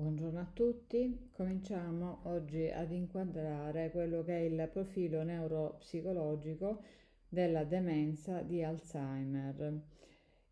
Buongiorno a tutti, cominciamo oggi ad inquadrare quello che è il profilo neuropsicologico della demenza di Alzheimer.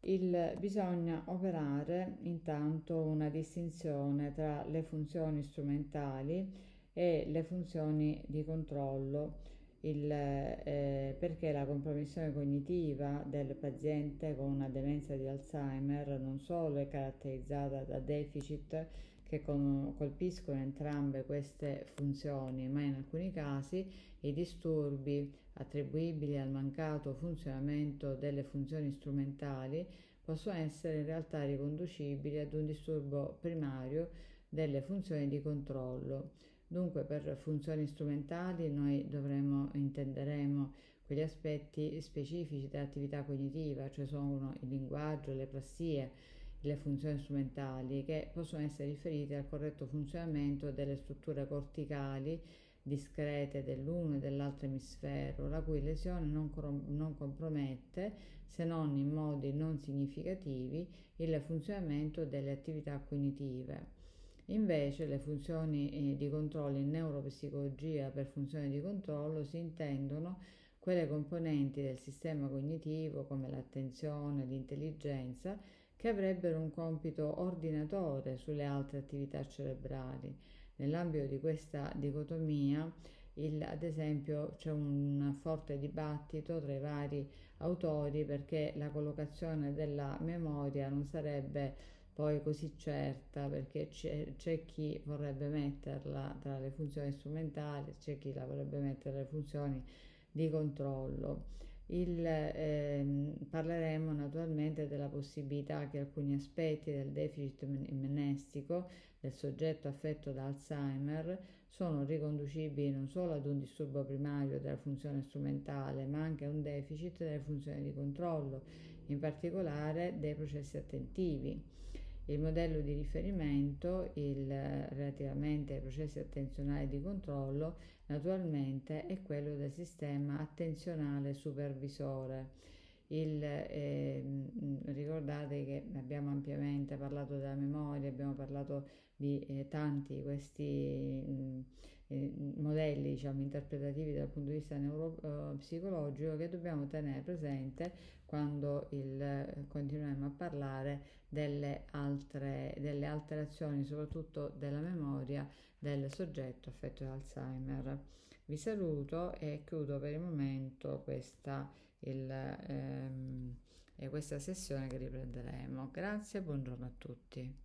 Il, bisogna operare intanto una distinzione tra le funzioni strumentali e le funzioni di controllo il, eh, perché la compromissione cognitiva del paziente con una demenza di Alzheimer non solo è caratterizzata da deficit che con, colpiscono entrambe queste funzioni, ma in alcuni casi i disturbi attribuibili al mancato funzionamento delle funzioni strumentali possono essere in realtà riconducibili ad un disturbo primario delle funzioni di controllo. Dunque per funzioni strumentali noi dovremo, intenderemo quegli aspetti specifici dell'attività cognitiva, cioè sono il linguaggio, le plassie, le funzioni strumentali che possono essere riferite al corretto funzionamento delle strutture corticali discrete dell'uno e dell'altro emisfero, la cui lesione non, non, compromette, se non in modi non significativi, il funzionamento delle attività cognitive. Invece le funzioni eh, di controllo in neuropsicologia per funzioni di controllo si intendono quelle componenti del sistema cognitivo come l'attenzione, l'intelligenza, che avrebbero un compito ordinatore sulle altre attività cerebrali. Nell'ambito di questa dicotomia, il, ad esempio, c'è un forte dibattito tra i vari autori perché la collocazione della memoria non sarebbe poi così certa perché c'è, c'è, chi vorrebbe metterla tra le funzioni strumentali, c'è chi la vorrebbe mettere tra le funzioni di controllo. Il, ehm, parleremo naturalmente della possibilità che alcuni aspetti del deficit immunestico del soggetto affetto da Alzheimer sono riconducibili non solo ad un disturbo primario della funzione strumentale, ma anche a un deficit delle funzioni di controllo, in particolare dei processi attentivi. Il modello di riferimento il, relativamente ai processi attenzionali di controllo naturalmente è quello del sistema attenzionale supervisore. Il, eh, ricordate che abbiamo ampiamente parlato della memoria, abbiamo parlato di eh, tanti questi mh, eh, modelli diciamo, interpretativi dal punto di vista neuropsicologico che dobbiamo tenere presente quando il, continuiamo a parlare delle, altre, delle alterazioni, soprattutto della memoria del soggetto affetto da Alzheimer. Vi saluto e chiudo per il momento questa, il, ehm, questa sessione che riprenderemo. Grazie e buongiorno a tutti.